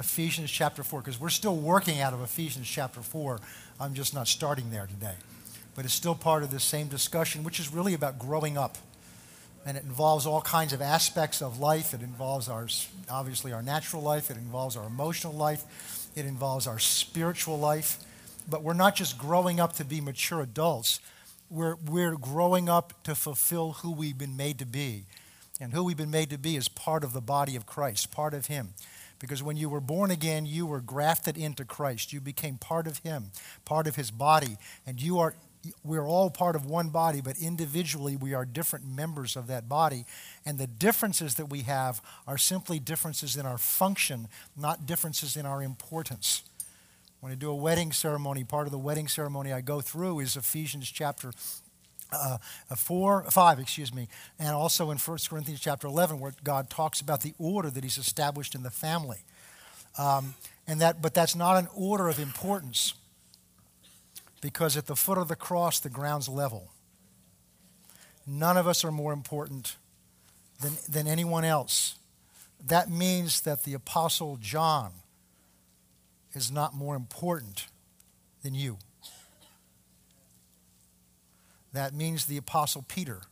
Ephesians chapter 4, because we're still working out of Ephesians chapter 4. I'm just not starting there today. But it's still part of this same discussion, which is really about growing up. And it involves all kinds of aspects of life. It involves our, obviously, our natural life. It involves our emotional life. It involves our spiritual life. But we're not just growing up to be mature adults. We're, we're growing up to fulfill who we've been made to be. And who we've been made to be is part of the body of Christ, part of Him. Because when you were born again, you were grafted into Christ. You became part of Him, part of His body. And you are, we're all part of one body, but individually we are different members of that body. And the differences that we have are simply differences in our function, not differences in our importance. When I do a wedding ceremony, part of the wedding ceremony I go through is Ephesians chapter uh, 4, 5, excuse me, and also in 1 Corinthians chapter 11, where God talks about the order that He's established in the family. Um, and that, but that's not an order of importance because at the foot of the cross, the ground's level. None of us are more important than, than anyone else. That means that the Apostle John is not more important than you. That means the Apostle Peter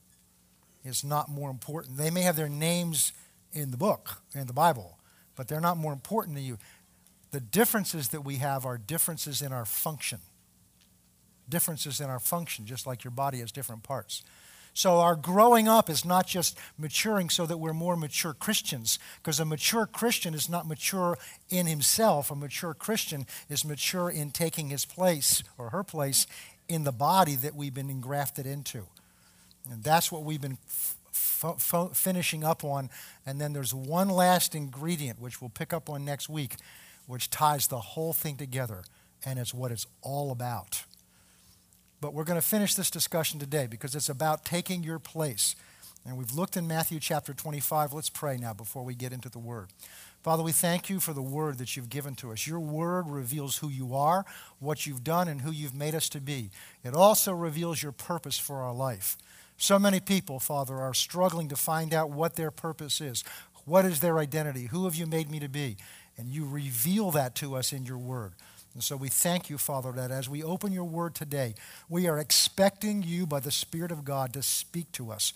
is not more important. They may have their names in the book, in the Bible, but they're not more important to you. The differences that we have are differences in our function. Differences in our function, just like your body has different parts. So, our growing up is not just maturing so that we're more mature Christians, because a mature Christian is not mature in himself. A mature Christian is mature in taking his place or her place in the body that we've been engrafted into. And that's what we've been f- f- finishing up on. And then there's one last ingredient, which we'll pick up on next week, which ties the whole thing together. And it's what it's all about. But we're going to finish this discussion today because it's about taking your place. And we've looked in Matthew chapter 25. Let's pray now before we get into the word. Father, we thank you for the word that you've given to us. Your word reveals who you are, what you've done, and who you've made us to be. It also reveals your purpose for our life. So many people, Father, are struggling to find out what their purpose is. What is their identity? Who have you made me to be? And you reveal that to us in your word. And so we thank you, Father, that as we open your word today, we are expecting you by the Spirit of God to speak to us.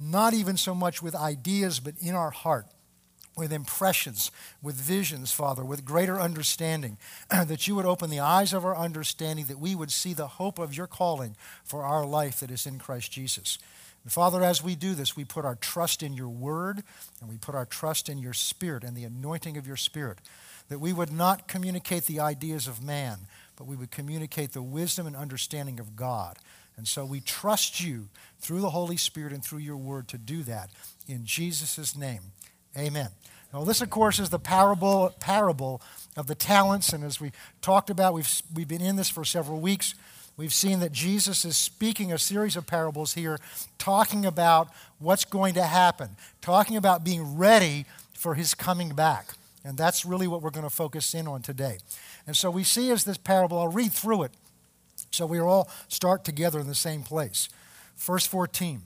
Not even so much with ideas, but in our heart with impressions, with visions, Father, with greater understanding, that you would open the eyes of our understanding, that we would see the hope of your calling for our life that is in Christ Jesus. And Father, as we do this, we put our trust in your word and we put our trust in your spirit and the anointing of your spirit, that we would not communicate the ideas of man, but we would communicate the wisdom and understanding of God. And so we trust you through the Holy Spirit and through your word to do that in Jesus' name. Amen. Now, this, of course, is the parable, parable of the talents. And as we talked about, we've, we've been in this for several weeks. We've seen that Jesus is speaking a series of parables here, talking about what's going to happen, talking about being ready for his coming back. And that's really what we're going to focus in on today. And so we see as this parable, I'll read through it so we all start together in the same place. Verse 14,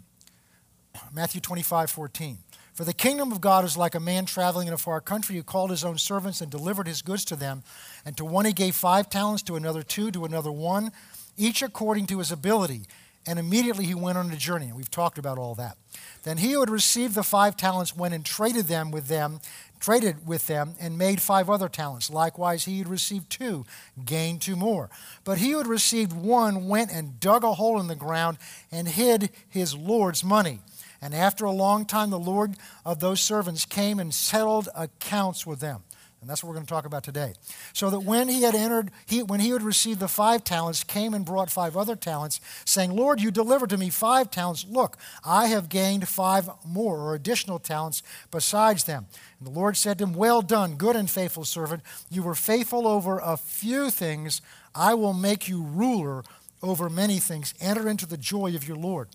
Matthew 25, 14. For the kingdom of God is like a man traveling in a far country who called his own servants and delivered his goods to them. And to one he gave five talents, to another two, to another one, each according to his ability. And immediately he went on a journey. And we've talked about all that. Then he who had received the five talents went and traded them with them, traded with them, and made five other talents. Likewise, he who had received two gained two more. But he who had received one went and dug a hole in the ground and hid his Lord's money. And after a long time, the Lord of those servants came and settled accounts with them. And that's what we're going to talk about today. So that when he had entered, he, when he had received the five talents, came and brought five other talents, saying, Lord, you delivered to me five talents. Look, I have gained five more or additional talents besides them. And the Lord said to him, Well done, good and faithful servant. You were faithful over a few things. I will make you ruler over many things. Enter into the joy of your Lord.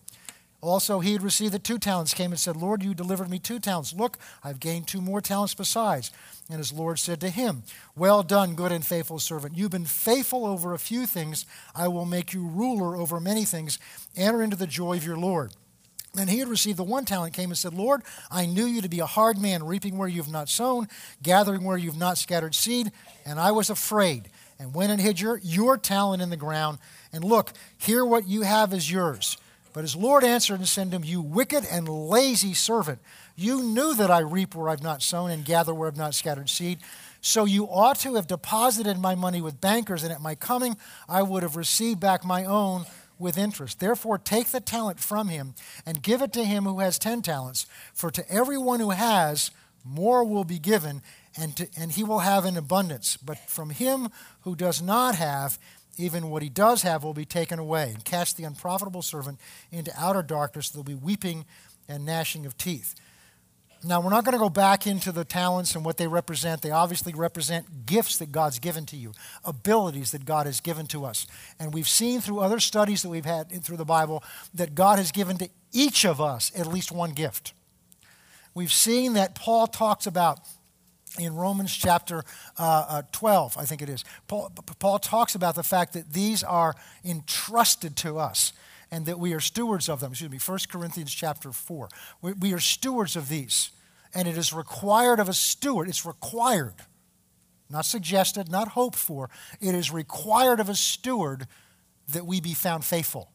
Also, he had received the two talents, came and said, Lord, you delivered me two talents. Look, I've gained two more talents besides. And his Lord said to him, Well done, good and faithful servant. You've been faithful over a few things. I will make you ruler over many things. Enter into the joy of your Lord. And he had received the one talent, came and said, Lord, I knew you to be a hard man, reaping where you have not sown, gathering where you have not scattered seed, and I was afraid, and went and hid your, your talent in the ground. And look, here what you have is yours. But his Lord answered and said to him, You wicked and lazy servant, you knew that I reap where I've not sown and gather where I've not scattered seed. So you ought to have deposited my money with bankers, and at my coming I would have received back my own with interest. Therefore, take the talent from him and give it to him who has ten talents. For to everyone who has, more will be given, and, to, and he will have in abundance. But from him who does not have, even what he does have will be taken away. And cast the unprofitable servant into outer darkness. There'll be weeping and gnashing of teeth. Now, we're not going to go back into the talents and what they represent. They obviously represent gifts that God's given to you, abilities that God has given to us. And we've seen through other studies that we've had through the Bible that God has given to each of us at least one gift. We've seen that Paul talks about in Romans chapter uh, uh, 12, I think it is. Paul, Paul talks about the fact that these are entrusted to us and that we are stewards of them. Excuse me, 1 Corinthians chapter 4. We, we are stewards of these. And it is required of a steward. It's required, not suggested, not hoped for. It is required of a steward that we be found faithful.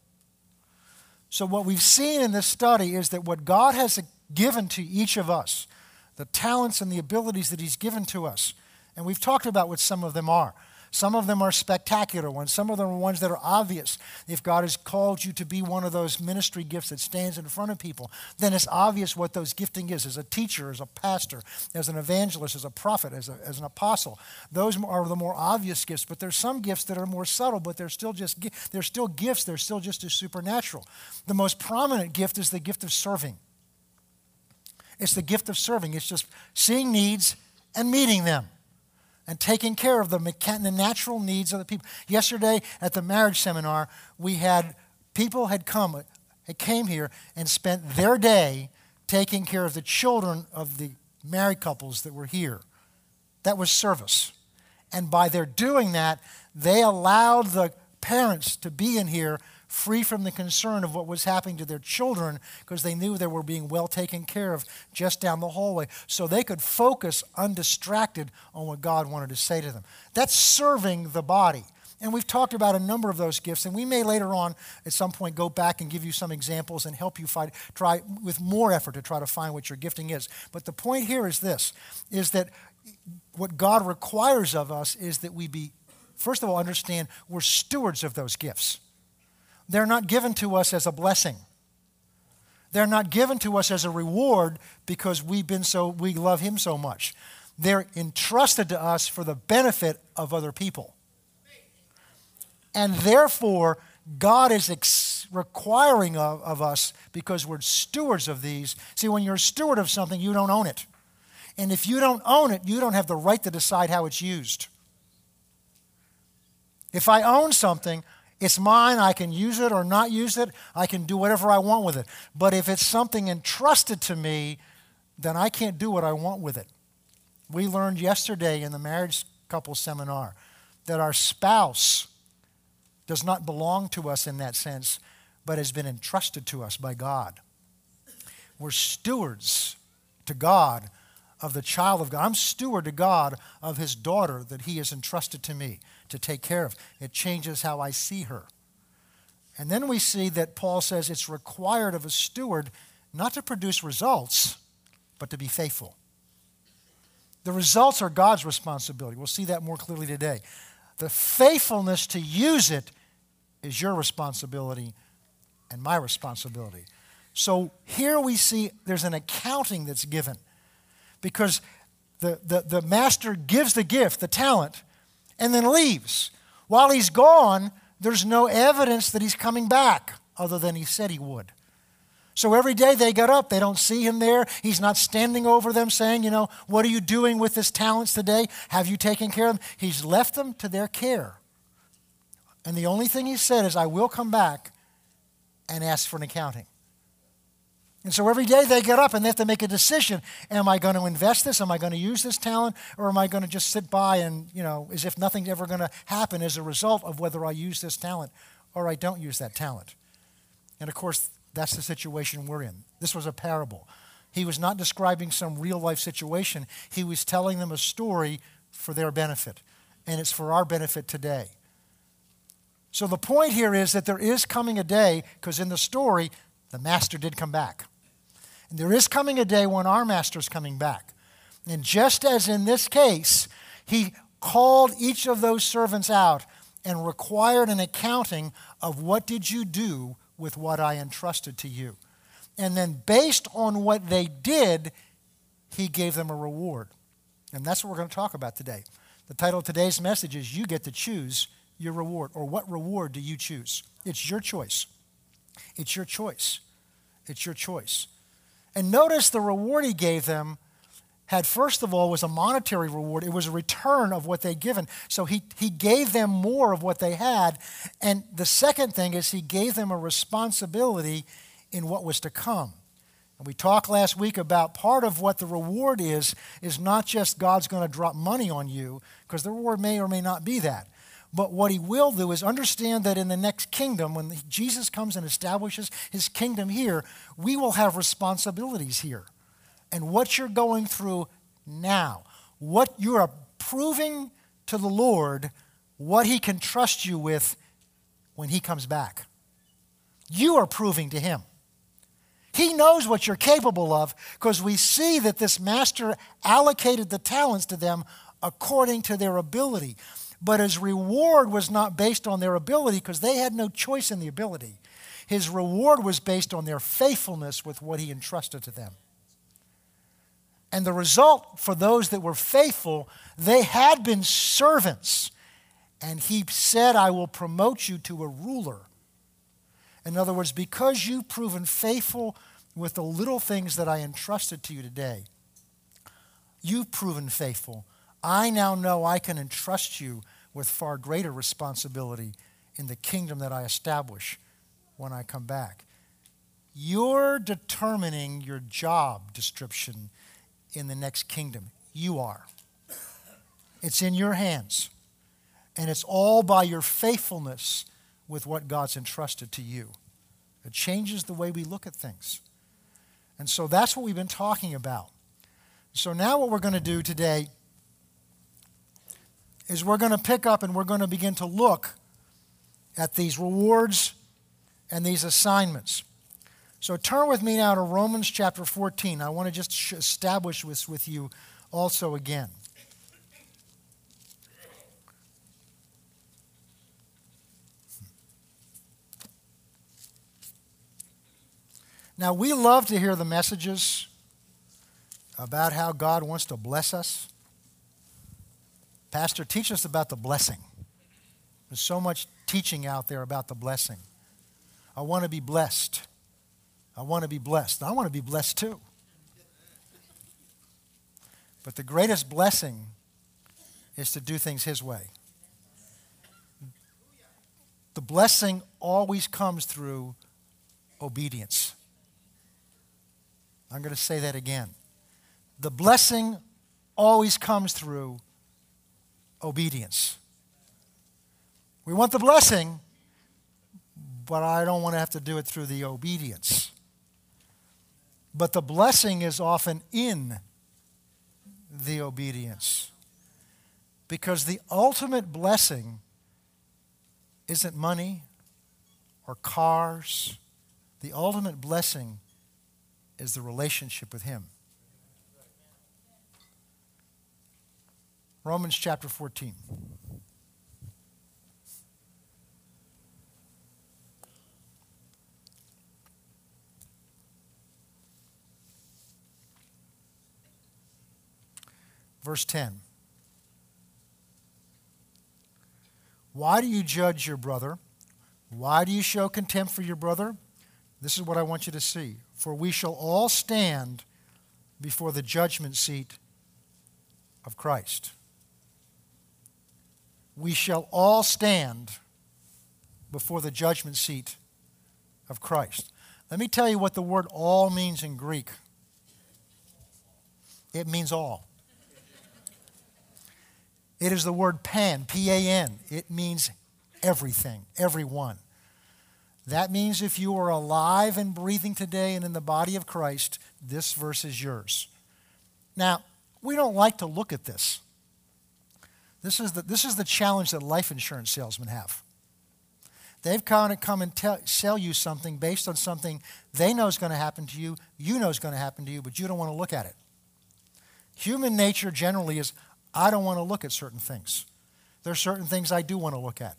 So, what we've seen in this study is that what God has given to each of us, the talents and the abilities that He's given to us, and we've talked about what some of them are. Some of them are spectacular ones. Some of them are ones that are obvious. If God has called you to be one of those ministry gifts that stands in front of people, then it's obvious what those gifting is as a teacher, as a pastor, as an evangelist, as a prophet, as, a, as an apostle. Those are the more obvious gifts, but there's some gifts that are more subtle, but they're still just they're still gifts, they're still just as supernatural. The most prominent gift is the gift of serving. It's the gift of serving. It's just seeing needs and meeting them and taking care of the, the natural needs of the people. Yesterday at the marriage seminar, we had people had come, had came here and spent their day taking care of the children of the married couples that were here. That was service. And by their doing that, they allowed the parents to be in here free from the concern of what was happening to their children because they knew they were being well taken care of just down the hallway. So they could focus undistracted on what God wanted to say to them. That's serving the body. And we've talked about a number of those gifts, and we may later on at some point go back and give you some examples and help you find, try with more effort to try to find what your gifting is. But the point here is this is that what God requires of us is that we be, first of all, understand we're stewards of those gifts. They're not given to us as a blessing. They're not given to us as a reward because we've been so we love him so much. They're entrusted to us for the benefit of other people. And therefore, God is ex- requiring of, of us because we're stewards of these. See, when you're a steward of something, you don't own it. And if you don't own it, you don't have the right to decide how it's used. If I own something, it's mine. I can use it or not use it. I can do whatever I want with it. But if it's something entrusted to me, then I can't do what I want with it. We learned yesterday in the marriage couple seminar that our spouse does not belong to us in that sense, but has been entrusted to us by God. We're stewards to God of the child of God. I'm steward to God of his daughter that he has entrusted to me to take care of. It changes how I see her. And then we see that Paul says it's required of a steward not to produce results, but to be faithful. The results are God's responsibility. We'll see that more clearly today. The faithfulness to use it is your responsibility and my responsibility. So here we see there's an accounting that's given because the, the, the master gives the gift, the talent, and then leaves. While he's gone, there's no evidence that he's coming back other than he said he would. So every day they get up, they don't see him there. He's not standing over them saying, you know, what are you doing with his talents today? Have you taken care of them? He's left them to their care. And the only thing he said is, I will come back and ask for an accounting. And so every day they get up and they have to make a decision. Am I going to invest this? Am I going to use this talent? Or am I going to just sit by and, you know, as if nothing's ever going to happen as a result of whether I use this talent or I don't use that talent? And of course, That's the situation we're in. This was a parable. He was not describing some real life situation, he was telling them a story for their benefit. And it's for our benefit today. So the point here is that there is coming a day, because in the story, the master did come back. And there is coming a day when our master is coming back. And just as in this case, he called each of those servants out and required an accounting of what did you do with what I entrusted to you. And then, based on what they did, he gave them a reward. And that's what we're going to talk about today. The title of today's message is You Get to Choose Your Reward, or What Reward Do You Choose? It's your choice. It's your choice. It's your choice. And notice the reward he gave them had first of all was a monetary reward it was a return of what they'd given so he, he gave them more of what they had and the second thing is he gave them a responsibility in what was to come. And we talked last week about part of what the reward is, is not just God's going to drop money on you, because the reward may or may not be that. But what he will do is understand that in the next kingdom, when Jesus comes and establishes his kingdom here, we will have responsibilities here. And what you're going through now, what you are proving to the Lord, what he can trust you with when he comes back. You are proving to him. He knows what you're capable of because we see that this master allocated the talents to them according to their ability. But his reward was not based on their ability because they had no choice in the ability. His reward was based on their faithfulness with what he entrusted to them. And the result for those that were faithful, they had been servants. And he said, I will promote you to a ruler. In other words, because you've proven faithful with the little things that I entrusted to you today, you've proven faithful. I now know I can entrust you with far greater responsibility in the kingdom that I establish when I come back. You're determining your job description in the next kingdom. You are. It's in your hands. And it's all by your faithfulness with what God's entrusted to you. It changes the way we look at things. And so that's what we've been talking about. So now what we're going to do today is we're going to pick up and we're going to begin to look at these rewards and these assignments. So turn with me now to Romans chapter 14. I want to just establish this with you also again. Now, we love to hear the messages about how God wants to bless us. Pastor, teach us about the blessing. There's so much teaching out there about the blessing. I want to be blessed. I want to be blessed. I want to be blessed too. But the greatest blessing is to do things His way. The blessing always comes through obedience. I'm going to say that again. The blessing always comes through obedience. We want the blessing, but I don't want to have to do it through the obedience. But the blessing is often in the obedience. Because the ultimate blessing isn't money or cars. The ultimate blessing is the relationship with Him. Romans chapter 14. Verse 10. Why do you judge your brother? Why do you show contempt for your brother? This is what I want you to see. For we shall all stand before the judgment seat of Christ. We shall all stand before the judgment seat of Christ. Let me tell you what the word all means in Greek it means all. It is the word pan, P A N. It means everything, everyone. That means if you are alive and breathing today and in the body of Christ, this verse is yours. Now, we don't like to look at this. This is the, this is the challenge that life insurance salesmen have. They've kind of come and tell, sell you something based on something they know is going to happen to you, you know is going to happen to you, but you don't want to look at it. Human nature generally is I don't want to look at certain things. There are certain things I do want to look at.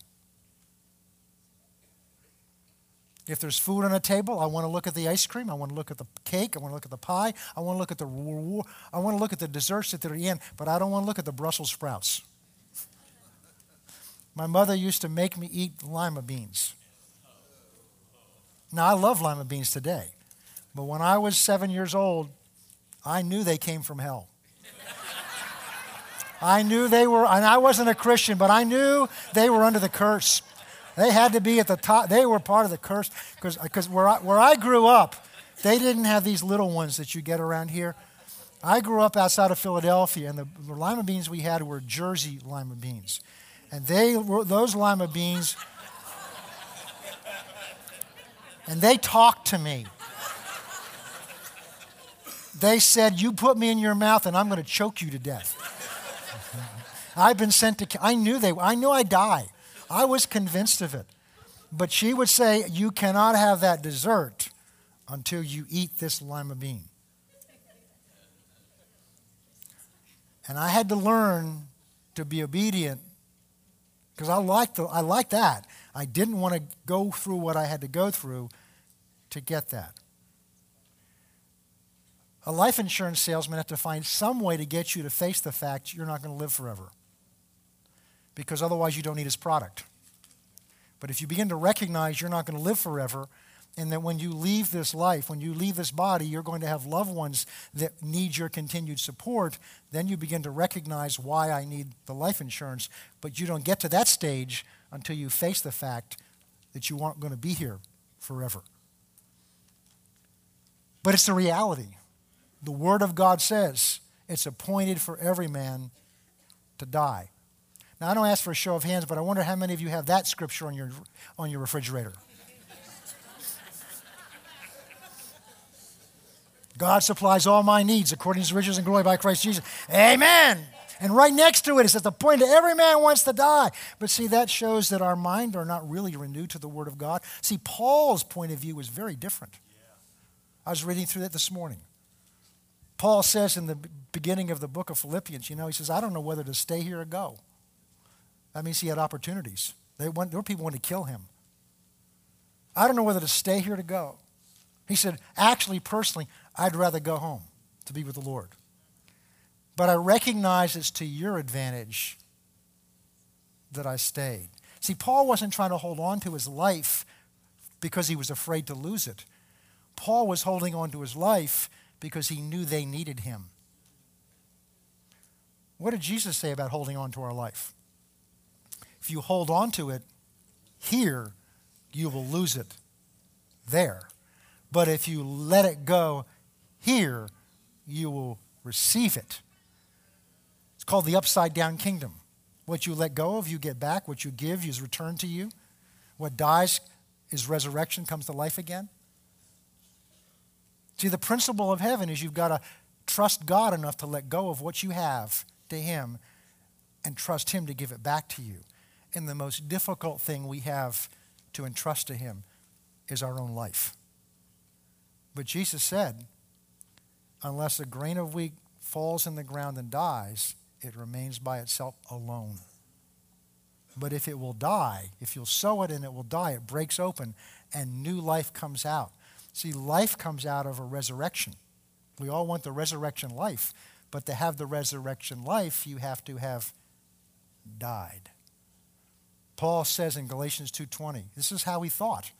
If there's food on a table, I want to look at the ice cream. I want to look at the cake. I want to look at the pie. I want to look at the I want to look at the desserts at the end, but I don't want to look at the Brussels sprouts. My mother used to make me eat lima beans. Now I love lima beans today, but when I was seven years old, I knew they came from hell. I knew they were, and I wasn't a Christian, but I knew they were under the curse. They had to be at the top. They were part of the curse because where I, where I grew up, they didn't have these little ones that you get around here. I grew up outside of Philadelphia, and the, the lima beans we had were Jersey lima beans. And they those lima beans, and they talked to me. They said, You put me in your mouth, and I'm going to choke you to death. I've been sent to, I knew they, I knew I'd die. I was convinced of it. But she would say, You cannot have that dessert until you eat this lima bean. And I had to learn to be obedient because I liked, I liked that. I didn't want to go through what I had to go through to get that. A life insurance salesman has to find some way to get you to face the fact you're not going to live forever because otherwise you don't need his product. But if you begin to recognize you're not going to live forever, and that when you leave this life, when you leave this body, you're going to have loved ones that need your continued support, then you begin to recognize why I need the life insurance. But you don't get to that stage until you face the fact that you aren't going to be here forever. But it's a reality. The Word of God says it's appointed for every man to die. Now, I don't ask for a show of hands, but I wonder how many of you have that scripture on your, on your refrigerator. God supplies all my needs according to his riches and glory by Christ Jesus. Amen. And right next to it, it's at the point that every man wants to die. But see, that shows that our mind are not really renewed to the Word of God. See, Paul's point of view was very different. I was reading through that this morning. Paul says in the beginning of the book of Philippians, you know, he says, I don't know whether to stay here or go. That means he had opportunities. They went, there were people wanted to kill him. I don't know whether to stay here to go. He said, actually, personally, I'd rather go home to be with the Lord. But I recognize it's to your advantage that I stayed. See, Paul wasn't trying to hold on to his life because he was afraid to lose it. Paul was holding on to his life because he knew they needed him. What did Jesus say about holding on to our life? If you hold on to it here, you will lose it there. But if you let it go here, you will receive it. It's called the upside down kingdom. What you let go of, you get back. What you give is returned to you. What dies is resurrection, comes to life again. See, the principle of heaven is you've got to trust God enough to let go of what you have to Him and trust Him to give it back to you. And the most difficult thing we have to entrust to Him is our own life. But Jesus said, unless a grain of wheat falls in the ground and dies, it remains by itself alone. But if it will die, if you'll sow it and it will die, it breaks open and new life comes out. See, life comes out of a resurrection. We all want the resurrection life, but to have the resurrection life, you have to have died. Paul says in Galatians 2:20, this is how he thought.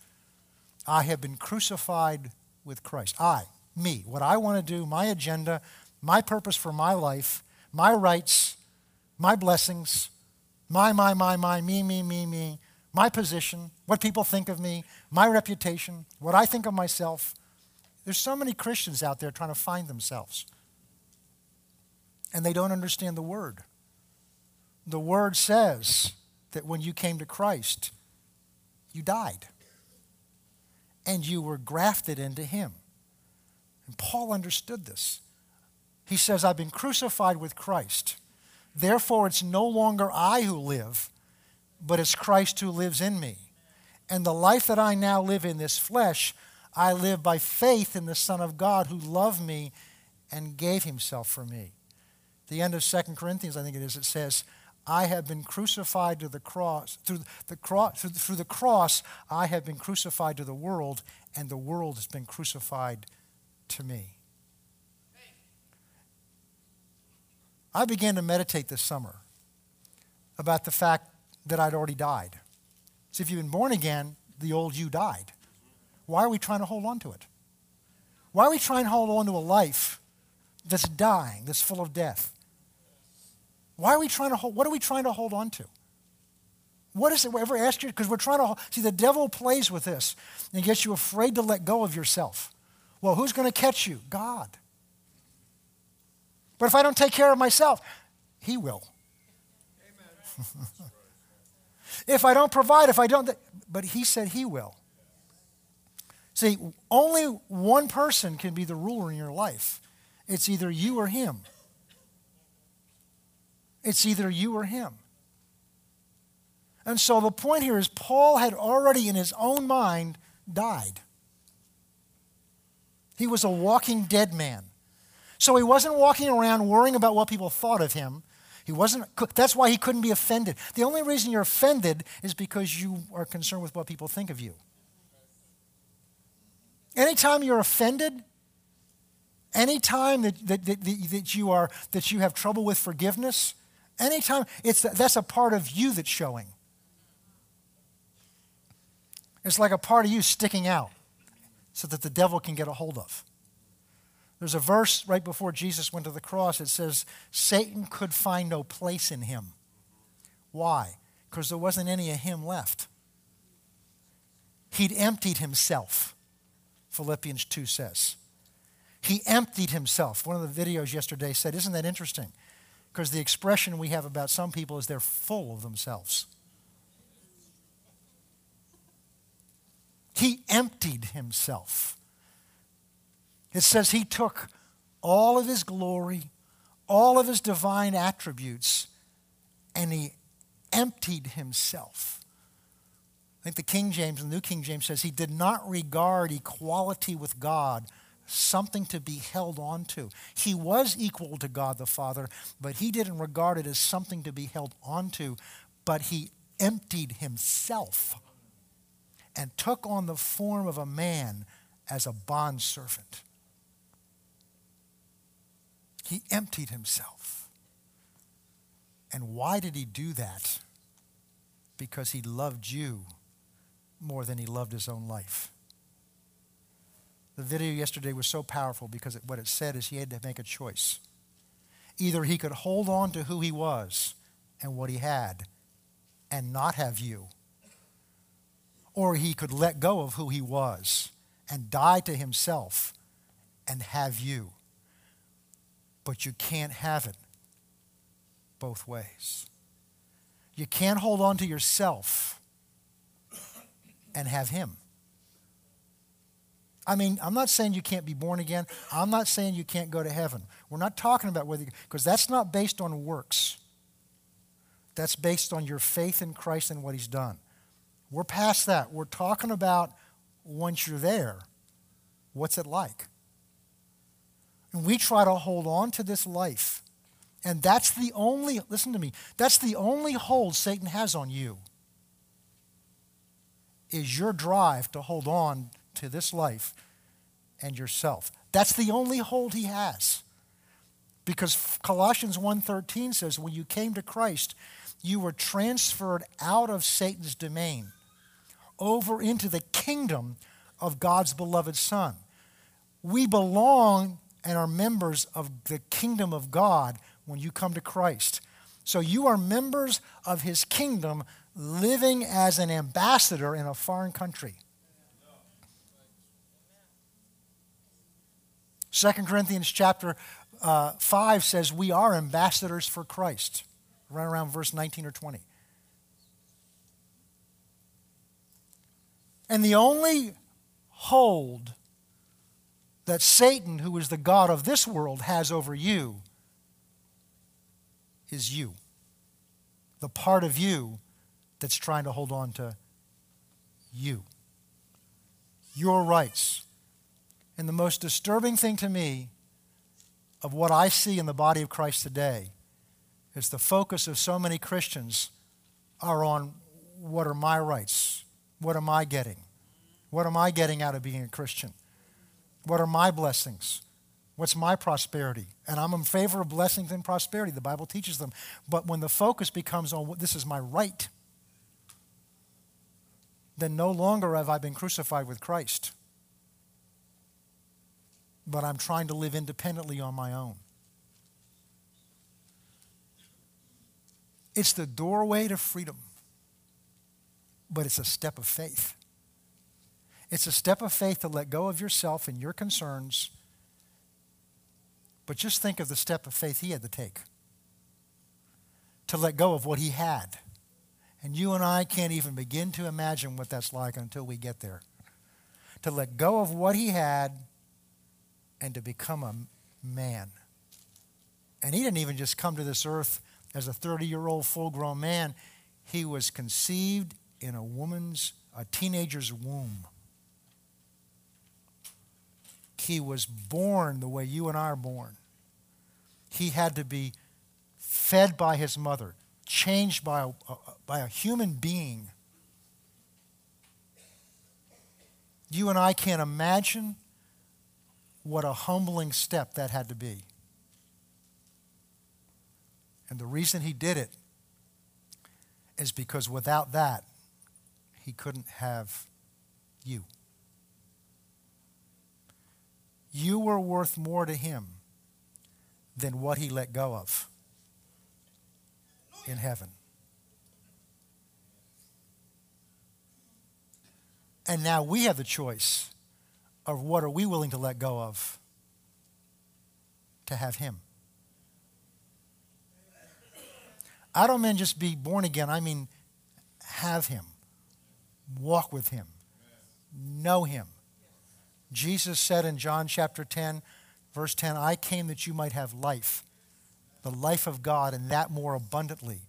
I have been crucified with Christ. I, me, what I want to do, my agenda, my purpose for my life, my rights, my blessings, my, my, my, my, me, me, me, me, my position, what people think of me, my reputation, what I think of myself. There's so many Christians out there trying to find themselves. And they don't understand the word. The word says that when you came to Christ, you died. and you were grafted into him. And Paul understood this. He says, I've been crucified with Christ. Therefore, it's no longer I who live, but it's Christ who lives in me. And the life that I now live in this flesh, I live by faith in the Son of God who loved me and gave himself for me. The end of 2 Corinthians, I think it is, it says, I have been crucified to the cross. Through the cross, through the cross, I have been crucified to the world, and the world has been crucified to me. I began to meditate this summer about the fact that I'd already died. So if you've been born again, the old you died. Why are we trying to hold on to it? Why are we trying to hold on to a life that's dying, that's full of death? Why are we trying to hold, what are we trying to hold on to? What is it? Ever asked you? Because we're trying to, see, the devil plays with this and gets you afraid to let go of yourself. Well, who's going to catch you? God. But if I don't take care of myself, he will. if I don't provide, if I don't, but he said he will. See, only one person can be the ruler in your life. It's either you or him. It's either you or him. And so the point here is Paul had already in his own mind died. He was a walking dead man. So he wasn't walking around worrying about what people thought of him. He wasn't that's why he couldn't be offended. The only reason you're offended is because you are concerned with what people think of you. Anytime you're offended, anytime that, that, that, that, you are that you have trouble with forgiveness, Anytime, it's, that's a part of you that's showing. It's like a part of you sticking out so that the devil can get a hold of. There's a verse right before Jesus went to the cross. It says, Satan could find no place in him. Why? Because there wasn't any of him left. He'd emptied himself, Philippians 2 says. He emptied himself. One of the videos yesterday said, Isn't that interesting? Because the expression we have about some people is they're full of themselves. He emptied himself. It says he took all of his glory, all of his divine attributes, and he emptied himself. I think the King James, the New King James says he did not regard equality with God something to be held on to. He was equal to God the Father, but he didn't regard it as something to be held on to, but he emptied himself and took on the form of a man as a bondservant. He emptied himself. And why did he do that? Because he loved you more than he loved his own life. The video yesterday was so powerful because it, what it said is he had to make a choice. Either he could hold on to who he was and what he had and not have you, or he could let go of who he was and die to himself and have you. But you can't have it both ways. You can't hold on to yourself and have him. I mean, I'm not saying you can't be born again. I'm not saying you can't go to heaven. We're not talking about whether, because that's not based on works. That's based on your faith in Christ and what He's done. We're past that. We're talking about once you're there, what's it like? And we try to hold on to this life. And that's the only, listen to me, that's the only hold Satan has on you is your drive to hold on to this life and yourself. That's the only hold he has. Because Colossians 1:13 says when you came to Christ, you were transferred out of Satan's domain over into the kingdom of God's beloved son. We belong and are members of the kingdom of God when you come to Christ. So you are members of his kingdom living as an ambassador in a foreign country. 2 Corinthians chapter uh, 5 says we are ambassadors for Christ, right around verse 19 or 20. And the only hold that Satan, who is the God of this world, has over you is you. The part of you that's trying to hold on to you. Your rights. And the most disturbing thing to me of what I see in the body of Christ today is the focus of so many Christians are on what are my rights? What am I getting? What am I getting out of being a Christian? What are my blessings? What's my prosperity? And I'm in favor of blessings and prosperity. The Bible teaches them. But when the focus becomes on what this is my right, then no longer have I been crucified with Christ. But I'm trying to live independently on my own. It's the doorway to freedom, but it's a step of faith. It's a step of faith to let go of yourself and your concerns but just think of the step of faith he had to take to let go of what he had. And you and I can't even begin to imagine what that's like until we get there. To let go of what he had and to become a man. And he didn't even just come to this earth as a 30 year old full grown man, he was conceived in a woman's, a teenager's womb. He was born the way you and I are born he had to be fed by his mother, changed by a, by a human being. You and I can't imagine what a humbling step that had to be. And the reason he did it is because without that, he couldn't have you. You were worth more to him than what he let go of in heaven. And now we have the choice of what are we willing to let go of to have him. I don't mean just be born again, I mean have him, walk with him, know him. Jesus said in John chapter 10, Verse 10 I came that you might have life, the life of God, and that more abundantly.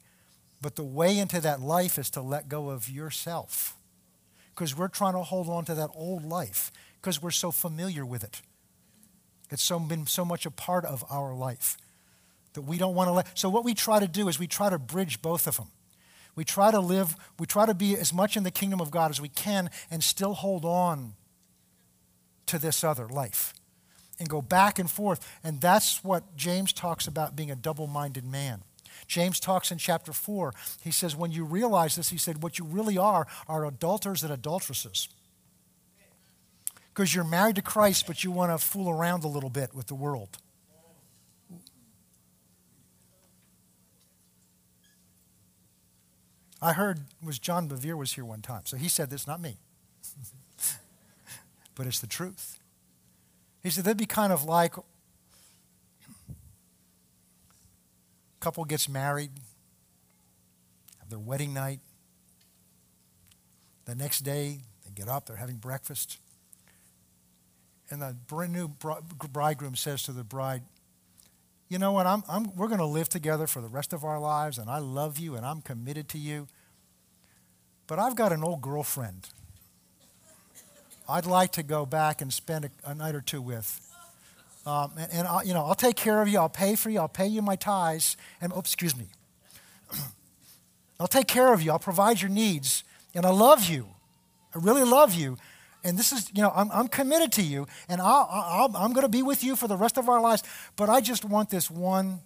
But the way into that life is to let go of yourself. Because we're trying to hold on to that old life because we're so familiar with it. It's so, been so much a part of our life that we don't want to let. So, what we try to do is we try to bridge both of them. We try to live, we try to be as much in the kingdom of God as we can and still hold on to this other life and go back and forth. And that's what James talks about being a double minded man. James talks in chapter 4. He says, when you realize this, he said, what you really are are adulterers and adulteresses. Because you're married to Christ, but you want to fool around a little bit with the world. I heard was John Bevere was here one time. So he said this, not me. but it's the truth. He said, they'd be kind of like a couple gets married, have their wedding night. The next day, they get up, they're having breakfast. And the brand new bridegroom says to the bride, You know what? I'm, I'm, we're going to live together for the rest of our lives, and I love you, and I'm committed to you. But I've got an old girlfriend I'd like to go back and spend a, a night or two with. Um, and, and I'll, you know, I'll take care of you. I'll pay for you. I'll pay you my tithes. And excuse me. I'll take care of you. I'll provide your needs. And I love you. I really love you. And this is, you know, I'm, I'm committed to you. And I'll, I'll, I'm going to be with you for the rest of our lives. But I just want this one.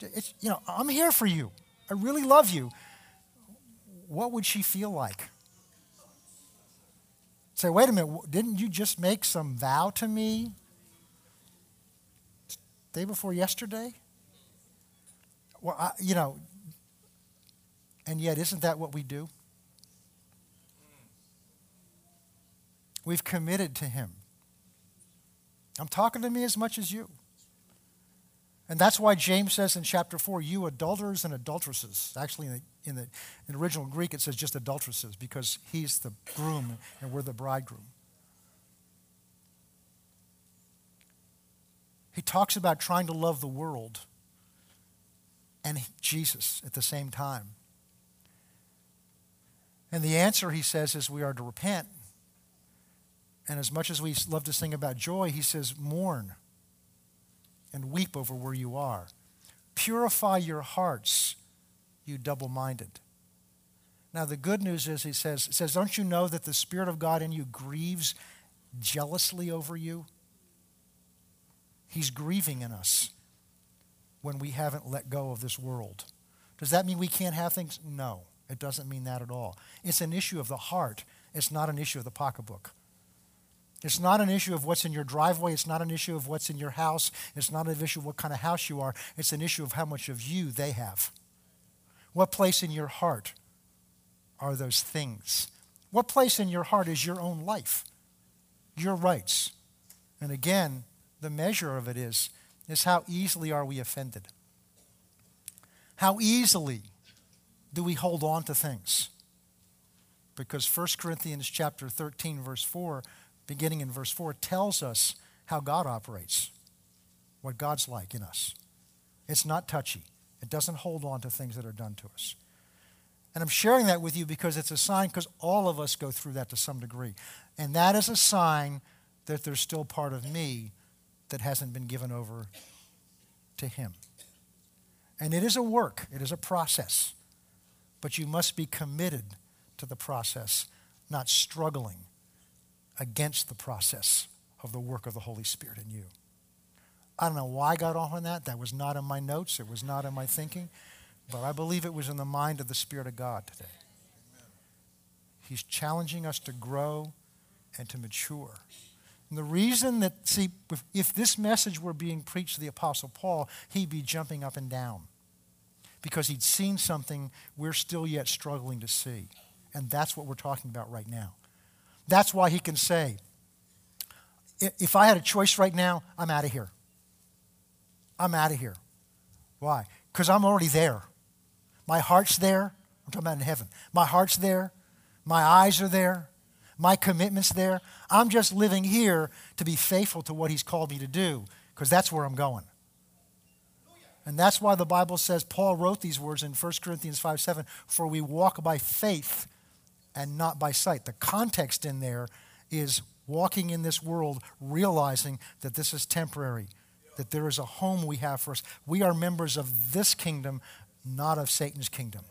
It's, you know, I'm here for you. I really love you. What would she feel like? Say, wait a minute, didn't you just make some vow to me day before yesterday? Well, I, you know, and yet, isn't that what we do? We've committed to Him. I'm talking to me as much as you. And that's why James says in chapter 4, you adulterers and adulteresses. Actually, in the, in the, in the original Greek, it says just adulteresses because he's the groom and we're the bridegroom. He talks about trying to love the world and Jesus at the same time. And the answer, he says, is we are to repent and as much as we love to sing about joy, he says, mourn and weep over where you are. Purify your hearts, you double minded. Now, the good news is, he says, says, Don't you know that the Spirit of God in you grieves jealously over you? He's grieving in us when we haven't let go of this world. Does that mean we can't have things? No, it doesn't mean that at all. It's an issue of the heart, it's not an issue of the pocketbook. It's not an issue of what's in your driveway. It's not an issue of what's in your house. It's not an issue of what kind of house you are. It's an issue of how much of you they have. What place in your heart are those things? What place in your heart is your own life, your rights? And again, the measure of it is, is how easily are we offended? How easily do we hold on to things? Because 1 Corinthians chapter 13 verse 4 beginning in verse 4 tells us how God operates. What God's like in us. It's not touchy. It doesn't hold on to things that are done to us. And I'm sharing that with you because it's a sign because all of us go through that to some degree. And that is a sign that there's still part of me that hasn't been given over to Him. And it is a work, it is a process. But you must be committed to the process, not struggling against the process of the work of the Holy Spirit in you. I don't know why I got off on that. That was not in my notes, it was not in my thinking, but I believe it was in the mind of the Spirit of God today. He's challenging us to grow and to mature. And the reason that, see, if, if this message were being preached to the Apostle Paul, he'd be jumping up and down because he'd seen something we're still yet struggling to see. And that's what we're talking about right now. That's why he can say, if I had a choice right now, I'm out of here. I'm out of here. Why? Because I'm already there. My heart's there. I'm talking about in heaven. My heart's there. My eyes are there. My commitment's there. I'm just living here to be faithful to what He's called me to do because that's where I'm going. And that's why the Bible says, Paul wrote these words in 1 Corinthians 5 7, for we walk by faith and not by sight. The context in there is walking in this world, realizing that this is temporary, that there is a home we have for us. We are members of this kingdom, not of Satan's kingdom.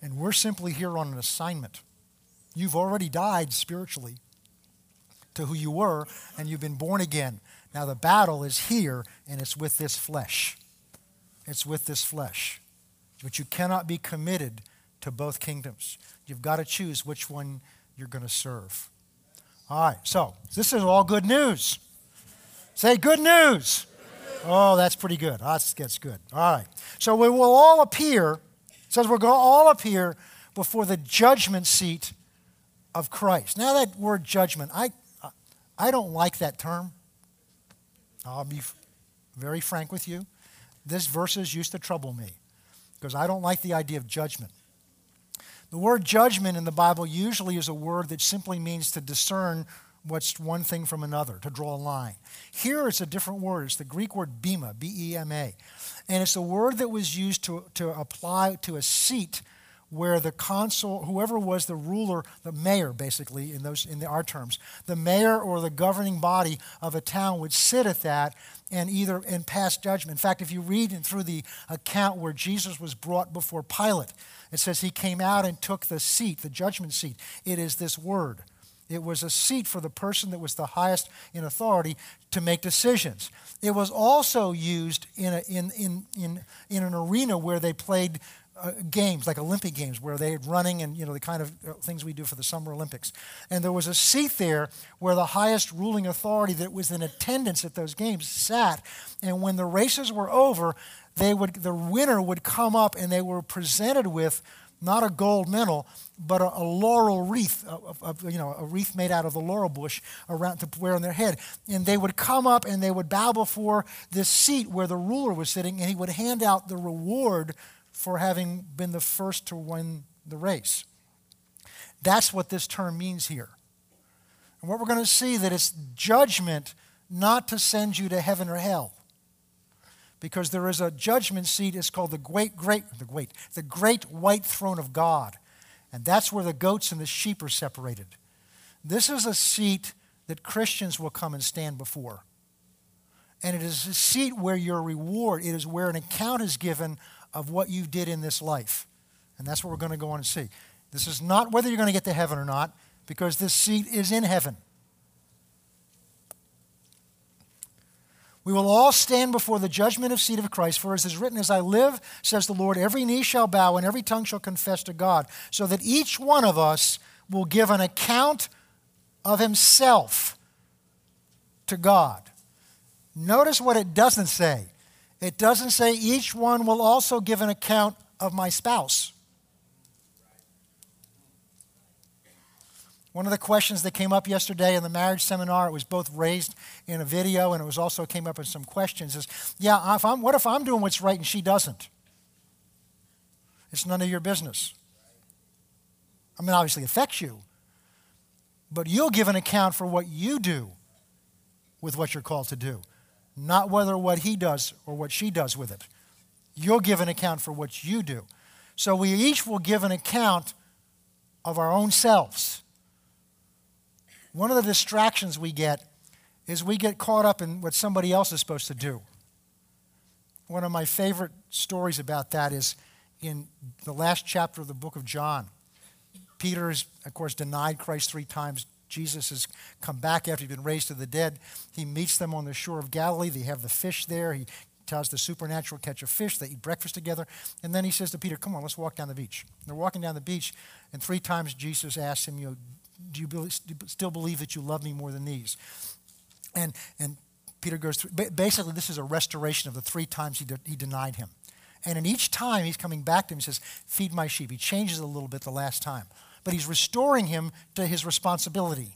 And we're simply here on an assignment. You've already died spiritually to who you were, and you've been born again. Now the battle is here, and it's with this flesh. It's with this flesh. But you cannot be committed to both kingdoms. You've got to choose which one you're going to serve. All right, so this is all good news. Say good news. Oh, that's pretty good. That's, that's good. All right. So we will all appear, says we're going to all appear before the judgment seat of Christ. Now, that word judgment, I, I don't like that term. I'll be very frank with you. This verses used to trouble me because I don't like the idea of judgment. The word judgment in the Bible usually is a word that simply means to discern what's one thing from another, to draw a line. Here it's a different word. It's the Greek word bema, B E M A. And it's a word that was used to, to apply to a seat where the consul, whoever was the ruler, the mayor, basically, in those in the, our terms, the mayor or the governing body of a town would sit at that and either and pass judgment. In fact, if you read through the account where Jesus was brought before Pilate, it says he came out and took the seat, the judgment seat. It is this word. It was a seat for the person that was the highest in authority to make decisions. It was also used in, a, in, in, in, in an arena where they played uh, games, like Olympic games, where they're running and, you know, the kind of uh, things we do for the Summer Olympics. And there was a seat there where the highest ruling authority that was in attendance at those games sat. And when the races were over, they would, the winner would come up and they were presented with not a gold medal, but a, a laurel wreath, a, you know, a wreath made out of the laurel bush around to wear on their head. And they would come up and they would bow before this seat where the ruler was sitting, and he would hand out the reward for having been the first to win the race. That's what this term means here. And what we're going to see that it's judgment not to send you to heaven or hell. Because there is a judgment seat, it's called the great, great, the great, the great white throne of God. And that's where the goats and the sheep are separated. This is a seat that Christians will come and stand before. And it is a seat where your reward, it is where an account is given of what you did in this life. And that's what we're going to go on and see. This is not whether you're going to get to heaven or not, because this seat is in heaven. We will all stand before the judgment of seat of Christ, for as is written, As I live, says the Lord, every knee shall bow and every tongue shall confess to God, so that each one of us will give an account of himself to God. Notice what it doesn't say. It doesn't say each one will also give an account of my spouse. One of the questions that came up yesterday in the marriage seminar, it was both raised in a video and it was also came up in some questions, is yeah, if what if I'm doing what's right and she doesn't? It's none of your business. I mean, obviously, affects you, but you'll give an account for what you do with what you're called to do, not whether what he does or what she does with it. You'll give an account for what you do. So we each will give an account of our own selves. One of the distractions we get is we get caught up in what somebody else is supposed to do. One of my favorite stories about that is in the last chapter of the book of John. Peter is, of course, denied Christ three times. Jesus has come back after he's been raised to the dead. He meets them on the shore of Galilee. They have the fish there. He tells the supernatural catch a fish. They eat breakfast together. And then he says to Peter, Come on, let's walk down the beach. And they're walking down the beach, and three times Jesus asks him, you know, do you still believe that you love me more than these? And, and Peter goes through, basically, this is a restoration of the three times he, de- he denied him. And in each time, he's coming back to him and says, Feed my sheep. He changes a little bit the last time. But he's restoring him to his responsibility.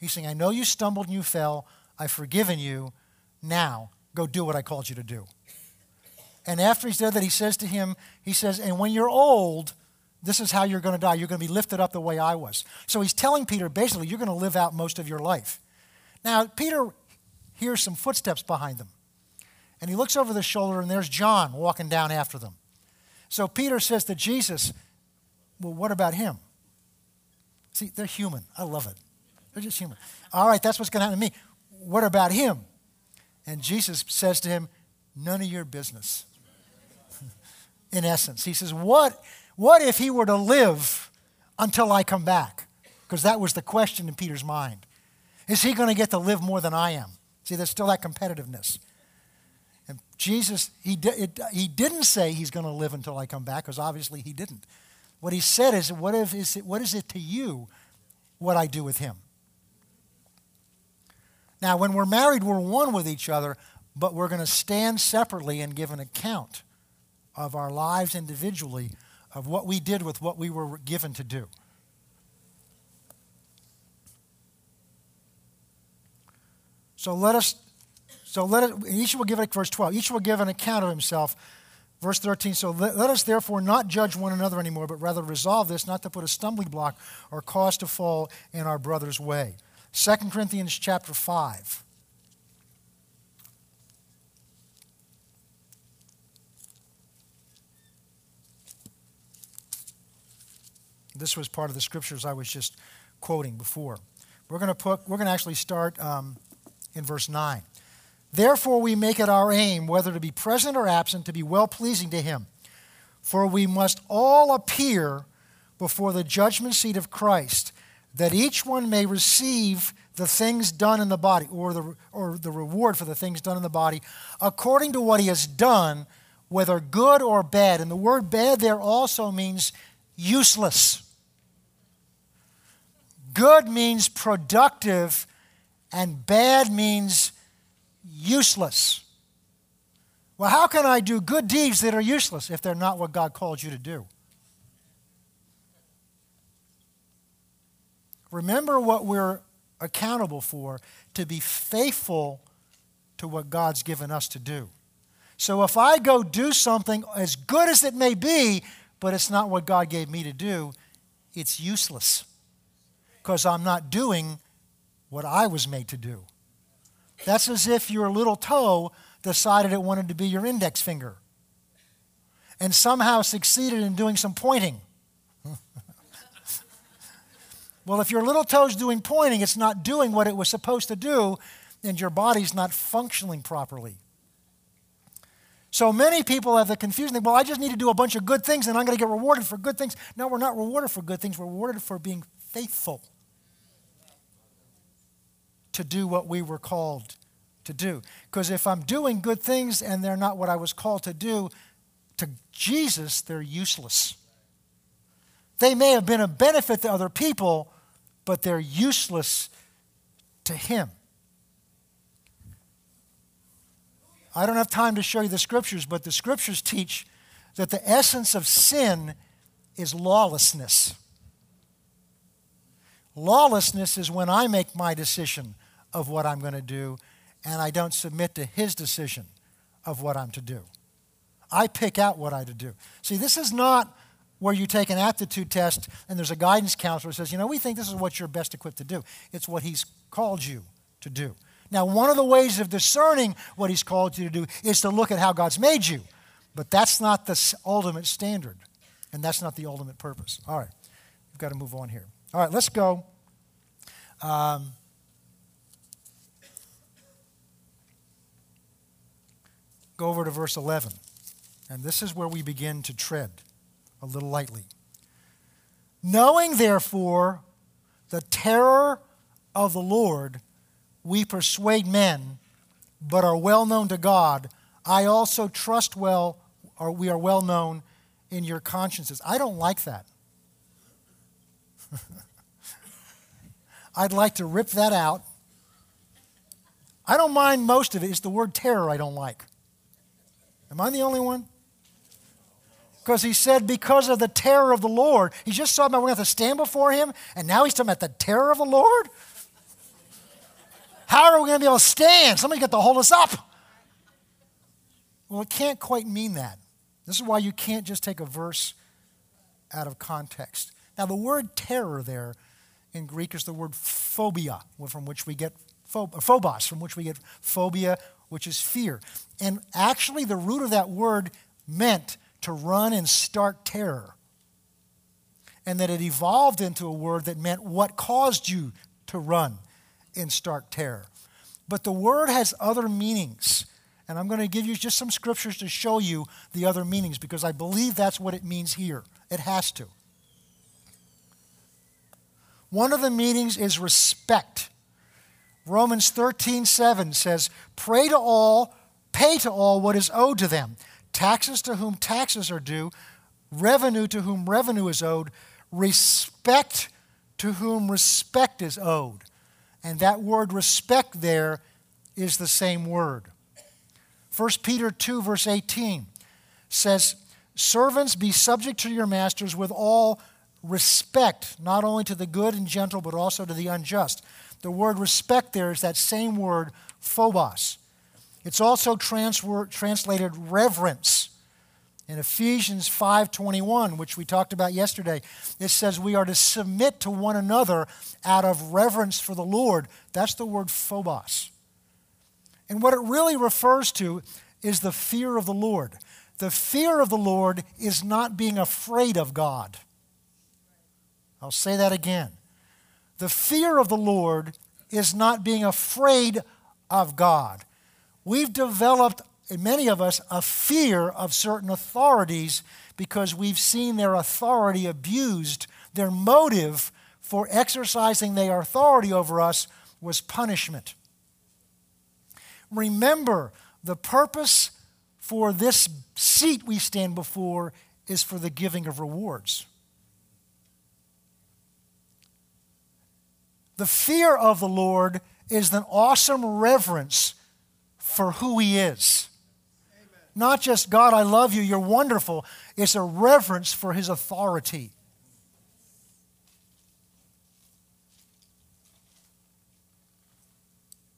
He's saying, I know you stumbled and you fell. I've forgiven you. Now, go do what I called you to do. And after he's done that, he says to him, He says, And when you're old, this is how you're going to die. You're going to be lifted up the way I was. So he's telling Peter basically, you're going to live out most of your life. Now, Peter hears some footsteps behind them. And he looks over the shoulder, and there's John walking down after them. So Peter says to Jesus, Well, what about him? See, they're human. I love it. They're just human. All right, that's what's going to happen to me. What about him? And Jesus says to him, None of your business. In essence, he says, What what if he were to live until I come back? Because that was the question in Peter's mind. Is he going to get to live more than I am? See, there's still that competitiveness. And Jesus, he, it, he didn't say he's going to live until I come back, because obviously he didn't. What he said is, what, if, is it, what is it to you what I do with him? Now, when we're married, we're one with each other, but we're going to stand separately and give an account of our lives individually of what we did with what we were given to do. So let us, so let each will give it, verse 12, each will give an account of himself. Verse 13, so let, let us therefore not judge one another anymore, but rather resolve this, not to put a stumbling block or cause to fall in our brother's way. 2 Corinthians chapter 5. This was part of the scriptures I was just quoting before. We're going to put, we're going to actually start um, in verse 9. Therefore, we make it our aim, whether to be present or absent, to be well pleasing to Him. For we must all appear before the judgment seat of Christ, that each one may receive the things done in the body, or the, or the reward for the things done in the body, according to what he has done, whether good or bad. And the word bad there also means useless. Good means productive, and bad means useless. Well, how can I do good deeds that are useless if they're not what God called you to do? Remember what we're accountable for to be faithful to what God's given us to do. So if I go do something as good as it may be, but it's not what God gave me to do, it's useless because I'm not doing what I was made to do. That's as if your little toe decided it wanted to be your index finger and somehow succeeded in doing some pointing. well, if your little toe's doing pointing, it's not doing what it was supposed to do, and your body's not functioning properly. So many people have the confusion. Well, I just need to do a bunch of good things and I'm going to get rewarded for good things. No, we're not rewarded for good things. We're rewarded for being faithful to do what we were called to do. Because if I'm doing good things and they're not what I was called to do, to Jesus, they're useless. They may have been a benefit to other people, but they're useless to Him. I don't have time to show you the scriptures, but the scriptures teach that the essence of sin is lawlessness. Lawlessness is when I make my decision of what I'm going to do and I don't submit to his decision of what I'm to do. I pick out what I to do. See, this is not where you take an aptitude test and there's a guidance counselor who says, you know, we think this is what you're best equipped to do. It's what he's called you to do. Now, one of the ways of discerning what he's called you to do is to look at how God's made you. But that's not the ultimate standard, and that's not the ultimate purpose. All right, we've got to move on here. All right, let's go. Um, go over to verse 11. And this is where we begin to tread a little lightly. Knowing, therefore, the terror of the Lord, we persuade men, but are well known to God. I also trust well, or we are well known in your consciences. I don't like that. I'd like to rip that out. I don't mind most of it. It's the word terror I don't like. Am I the only one? Because he said, because of the terror of the Lord. He just talking about we're going to have to stand before him, and now he's talking about the terror of the Lord? How are we going to be able to stand? Somebody's got to hold us up. Well, it can't quite mean that. This is why you can't just take a verse out of context. Now, the word terror there in Greek is the word phobia, from which we get phobos, from which we get phobia, which is fear. And actually, the root of that word meant to run in stark terror. And that it evolved into a word that meant what caused you to run in stark terror. But the word has other meanings. And I'm going to give you just some scriptures to show you the other meanings because I believe that's what it means here. It has to. One of the meanings is respect. Romans 13, 7 says, Pray to all, pay to all what is owed to them. Taxes to whom taxes are due, revenue to whom revenue is owed, respect to whom respect is owed. And that word respect there is the same word. 1 Peter 2, verse 18 says, Servants, be subject to your masters with all respect, not only to the good and gentle, but also to the unjust. The word respect there is that same word, phobos. It's also translated reverence. In Ephesians 5:21, which we talked about yesterday, it says we are to submit to one another out of reverence for the Lord. That's the word phobos. And what it really refers to is the fear of the Lord. The fear of the Lord is not being afraid of God. I'll say that again. The fear of the Lord is not being afraid of God. We've developed, in many of us, a fear of certain authorities because we've seen their authority abused. Their motive for exercising their authority over us was punishment. Remember, the purpose for this seat we stand before is for the giving of rewards. The fear of the Lord is an awesome reverence for who He is. Amen. Not just, God, I love you, you're wonderful. It's a reverence for His authority.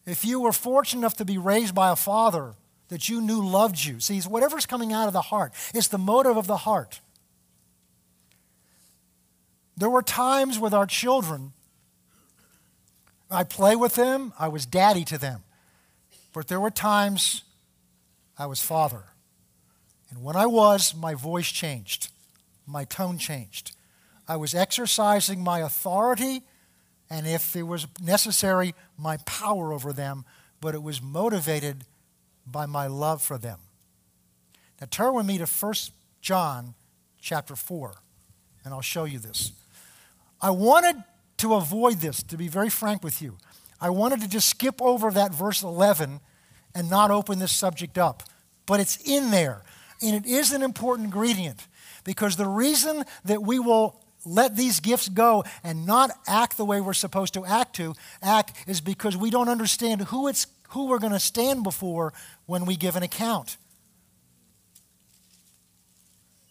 If you were fortunate enough to be raised by a father that you knew loved you, see, whatever's coming out of the heart, it's the motive of the heart. There were times with our children I play with them. I was daddy to them. But there were times I was father. And when I was, my voice changed, my tone changed. I was exercising my authority and, if it was necessary, my power over them, but it was motivated by my love for them. Now turn with me to 1 John chapter 4, and I'll show you this. I wanted to avoid this, to be very frank with you. I wanted to just skip over that verse 11 and not open this subject up. But it's in there, and it is an important ingredient because the reason that we will let these gifts go and not act the way we're supposed to act to act is because we don't understand who it's who we're going to stand before when we give an account.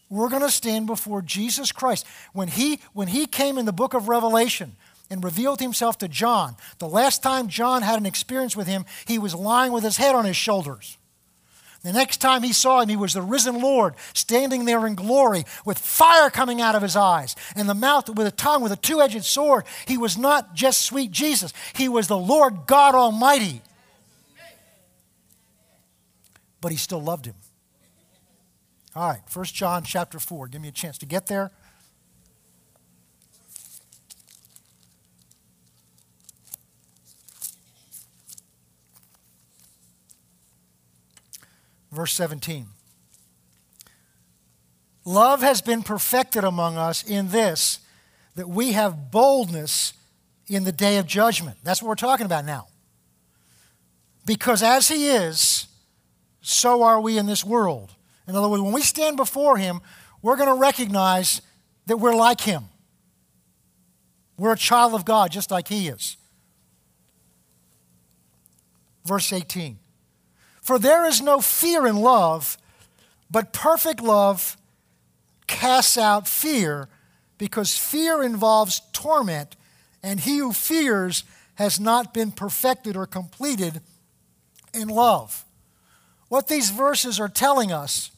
We're going to stand before Jesus Christ. When he, when he came in the book of Revelation and revealed himself to John, the last time John had an experience with him, he was lying with his head on his shoulders. The next time he saw him, he was the risen Lord standing there in glory with fire coming out of his eyes and the mouth with a tongue with a two edged sword. He was not just sweet Jesus, he was the Lord God Almighty. But he still loved him. All right, 1 John chapter 4. Give me a chance to get there. Verse 17. Love has been perfected among us in this, that we have boldness in the day of judgment. That's what we're talking about now. Because as He is, so are we in this world. In other words, when we stand before Him, we're going to recognize that we're like Him. We're a child of God just like He is. Verse 18 For there is no fear in love, but perfect love casts out fear, because fear involves torment, and he who fears has not been perfected or completed in love. What these verses are telling us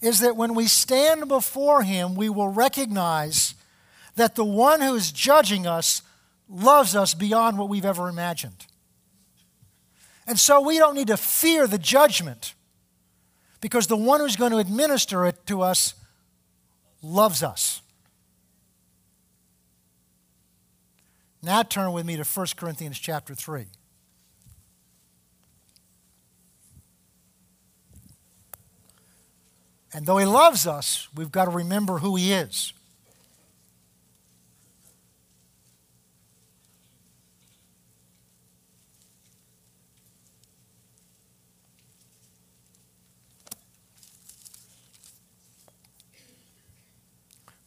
is that when we stand before Him, we will recognize that the one who is judging us loves us beyond what we've ever imagined. And so we don't need to fear the judgment because the one who's going to administer it to us loves us. Now turn with me to 1 Corinthians chapter 3. And though He loves us, we've got to remember who He is.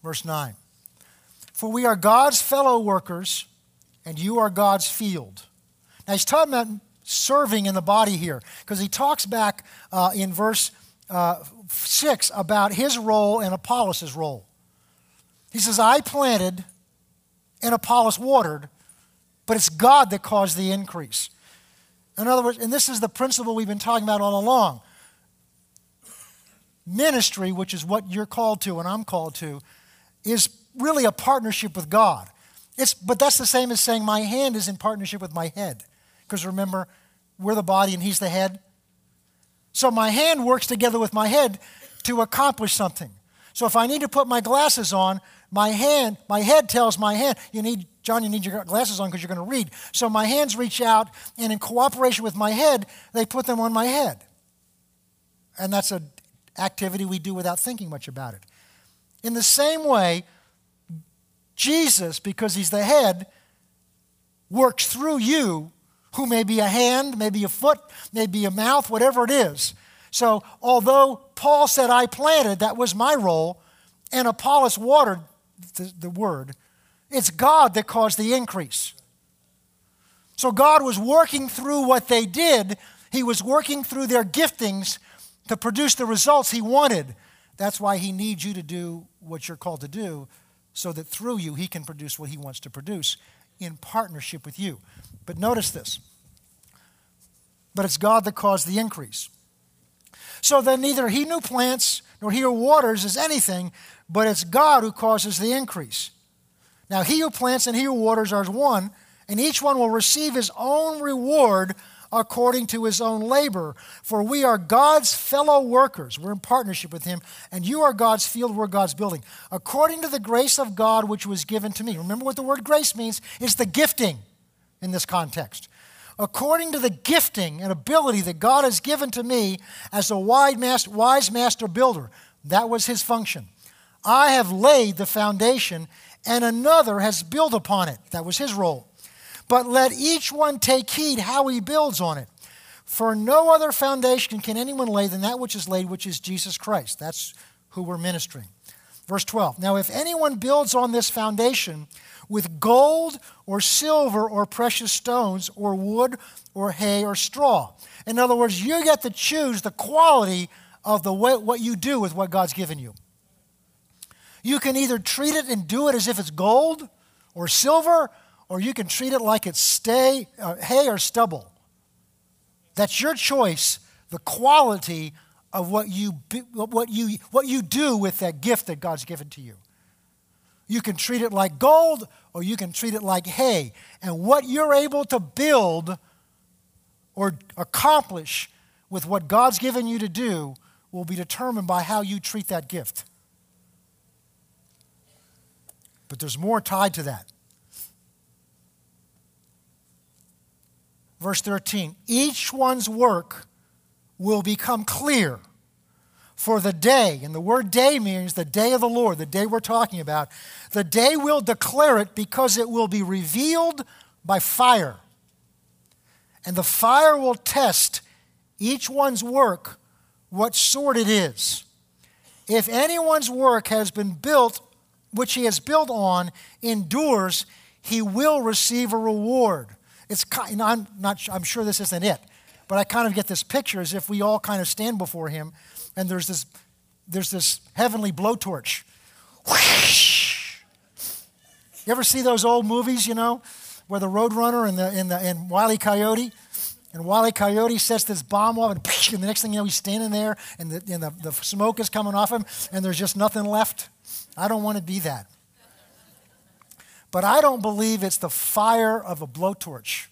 Verse 9 For we are God's fellow workers, and you are God's field. Now, he's talking about serving in the body here, because he talks back uh, in verse uh, 6 about his role and Apollos' role. He says, I planted and Apollos watered, but it's God that caused the increase. In other words, and this is the principle we've been talking about all along ministry, which is what you're called to and I'm called to, is really a partnership with God. It's, but that's the same as saying my hand is in partnership with my head. Because remember, we're the body and he's the head. So my hand works together with my head to accomplish something. So if I need to put my glasses on, my hand, my head tells my hand, you need, John, you need your glasses on because you're going to read. So my hands reach out, and in cooperation with my head, they put them on my head. And that's an activity we do without thinking much about it. In the same way, Jesus, because he's the head, works through you who may be a hand, maybe a foot, maybe a mouth, whatever it is. So, although Paul said, I planted, that was my role, and Apollos watered the, the word, it's God that caused the increase. So, God was working through what they did, He was working through their giftings to produce the results He wanted. That's why He needs you to do what you're called to do, so that through you, He can produce what He wants to produce in partnership with you. But notice this. But it's God that caused the increase. So then neither he who plants nor he who waters is anything, but it's God who causes the increase. Now he who plants and he who waters are one, and each one will receive his own reward according to his own labor. For we are God's fellow workers. We're in partnership with him, and you are God's field, we're God's building. According to the grace of God which was given to me. Remember what the word grace means? It's the gifting in this context. According to the gifting and ability that God has given to me as a wise master builder. That was his function. I have laid the foundation, and another has built upon it. That was his role. But let each one take heed how he builds on it. For no other foundation can anyone lay than that which is laid, which is Jesus Christ. That's who we're ministering. Verse 12. Now, if anyone builds on this foundation with gold or silver or precious stones or wood or hay or straw, in other words, you get to choose the quality of the way, what you do with what God's given you. You can either treat it and do it as if it's gold or silver, or you can treat it like it's stay, uh, hay or stubble. That's your choice, the quality of what you, what, you, what you do with that gift that God's given to you. You can treat it like gold, or you can treat it like hay. And what you're able to build or accomplish with what God's given you to do will be determined by how you treat that gift. But there's more tied to that. Verse 13 each one's work will become clear for the day, and the word day means the day of the Lord, the day we're talking about. The day will declare it because it will be revealed by fire. And the fire will test each one's work, what sort it is. If anyone's work has been built which he has built on endures, he will receive a reward. It's I'm not. I'm sure this isn't it, but I kind of get this picture as if we all kind of stand before him, and there's this, there's this heavenly blowtorch. Whoosh. You ever see those old movies? You know, where the Roadrunner and the and the and Wile Coyote. And Wile Coyote sets this bomb off, and, and the next thing you know, he's standing there, and, the, and the, the smoke is coming off him, and there's just nothing left. I don't want to be that. But I don't believe it's the fire of a blowtorch.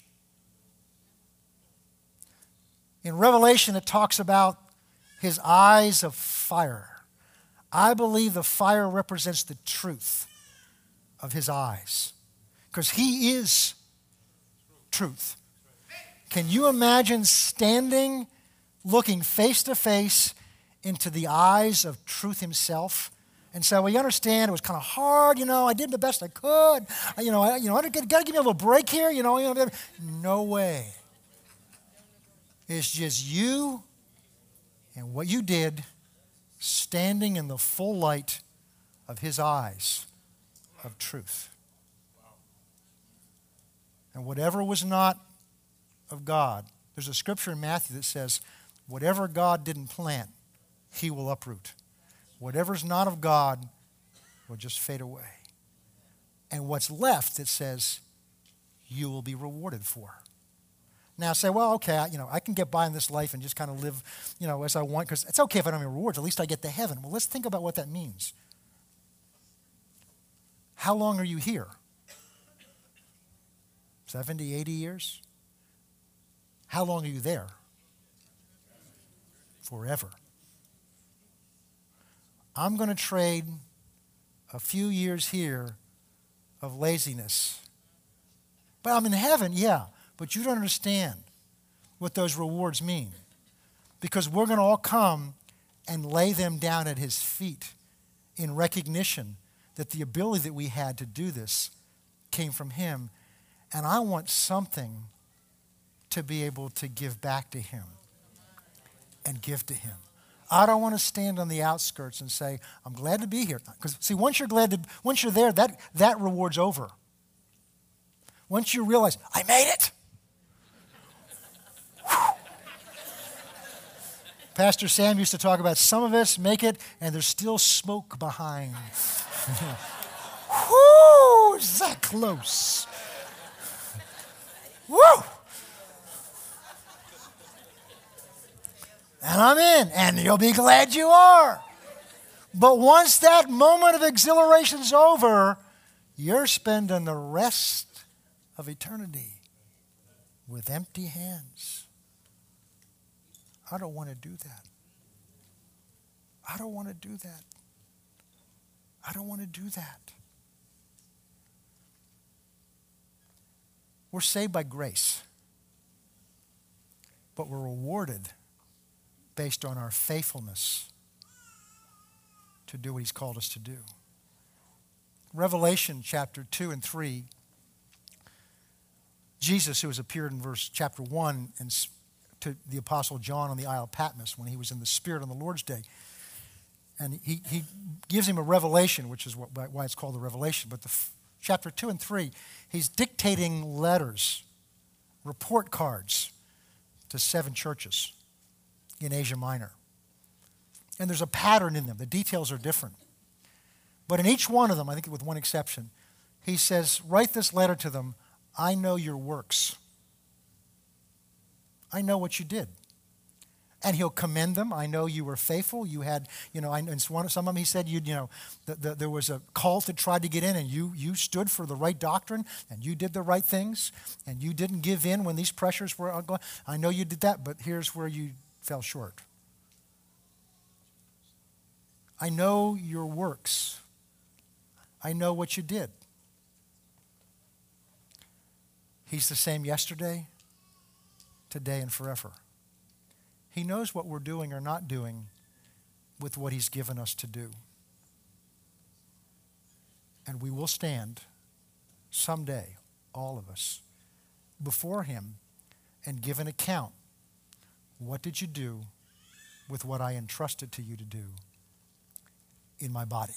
In Revelation, it talks about his eyes of fire. I believe the fire represents the truth of his eyes because he is truth. Can you imagine standing, looking face to face into the eyes of truth himself? And so we understand it was kind of hard, you know, I did the best I could. You know, I, you know, I got to give me a little break here, you know. you know. No way. It's just you and what you did standing in the full light of his eyes of truth. And whatever was not of God, there's a scripture in Matthew that says, whatever God didn't plant, he will uproot. Whatever's not of God will just fade away. And what's left, it says, you will be rewarded for. Now say, well, okay, I, you know, I can get by in this life and just kind of live, you know, as I want, because it's okay if I don't have rewards. At least I get to heaven. Well, let's think about what that means. How long are you here? 70, 80 years? How long are you there? Forever. I'm going to trade a few years here of laziness. But I'm in heaven, yeah, but you don't understand what those rewards mean. Because we're going to all come and lay them down at his feet in recognition that the ability that we had to do this came from him. And I want something to be able to give back to him and give to him. I don't want to stand on the outskirts and say, I'm glad to be here. Because, see, once you're glad to, once you're there, that, that reward's over. Once you realize, I made it. Pastor Sam used to talk about some of us make it and there's still smoke behind. Whoo, is that close? Woo! And I'm in, and you'll be glad you are. But once that moment of exhilaration's over, you're spending the rest of eternity with empty hands. I don't want to do that. I don't want to do that. I don't want to do that. We're saved by grace, but we're rewarded based on our faithfulness to do what He's called us to do. Revelation chapter 2 and 3, Jesus, who has appeared in verse chapter 1 and to the Apostle John on the Isle of Patmos when he was in the Spirit on the Lord's Day, and he, he gives him a revelation, which is what, why it's called the revelation. But the chapter 2 and 3, he's dictating letters, report cards to seven churches in Asia Minor. And there's a pattern in them, the details are different. But in each one of them, I think with one exception, he says, Write this letter to them I know your works. I know what you did and he'll commend them. I know you were faithful. You had, you know, and some of them he said, you, you know, the, the, there was a cult that tried to get in, and you you stood for the right doctrine, and you did the right things, and you didn't give in when these pressures were going. I know you did that, but here's where you fell short. I know your works. I know what you did. He's the same yesterday, today, and forever. He knows what we're doing or not doing with what He's given us to do. And we will stand someday, all of us, before Him and give an account. What did you do with what I entrusted to you to do in my body?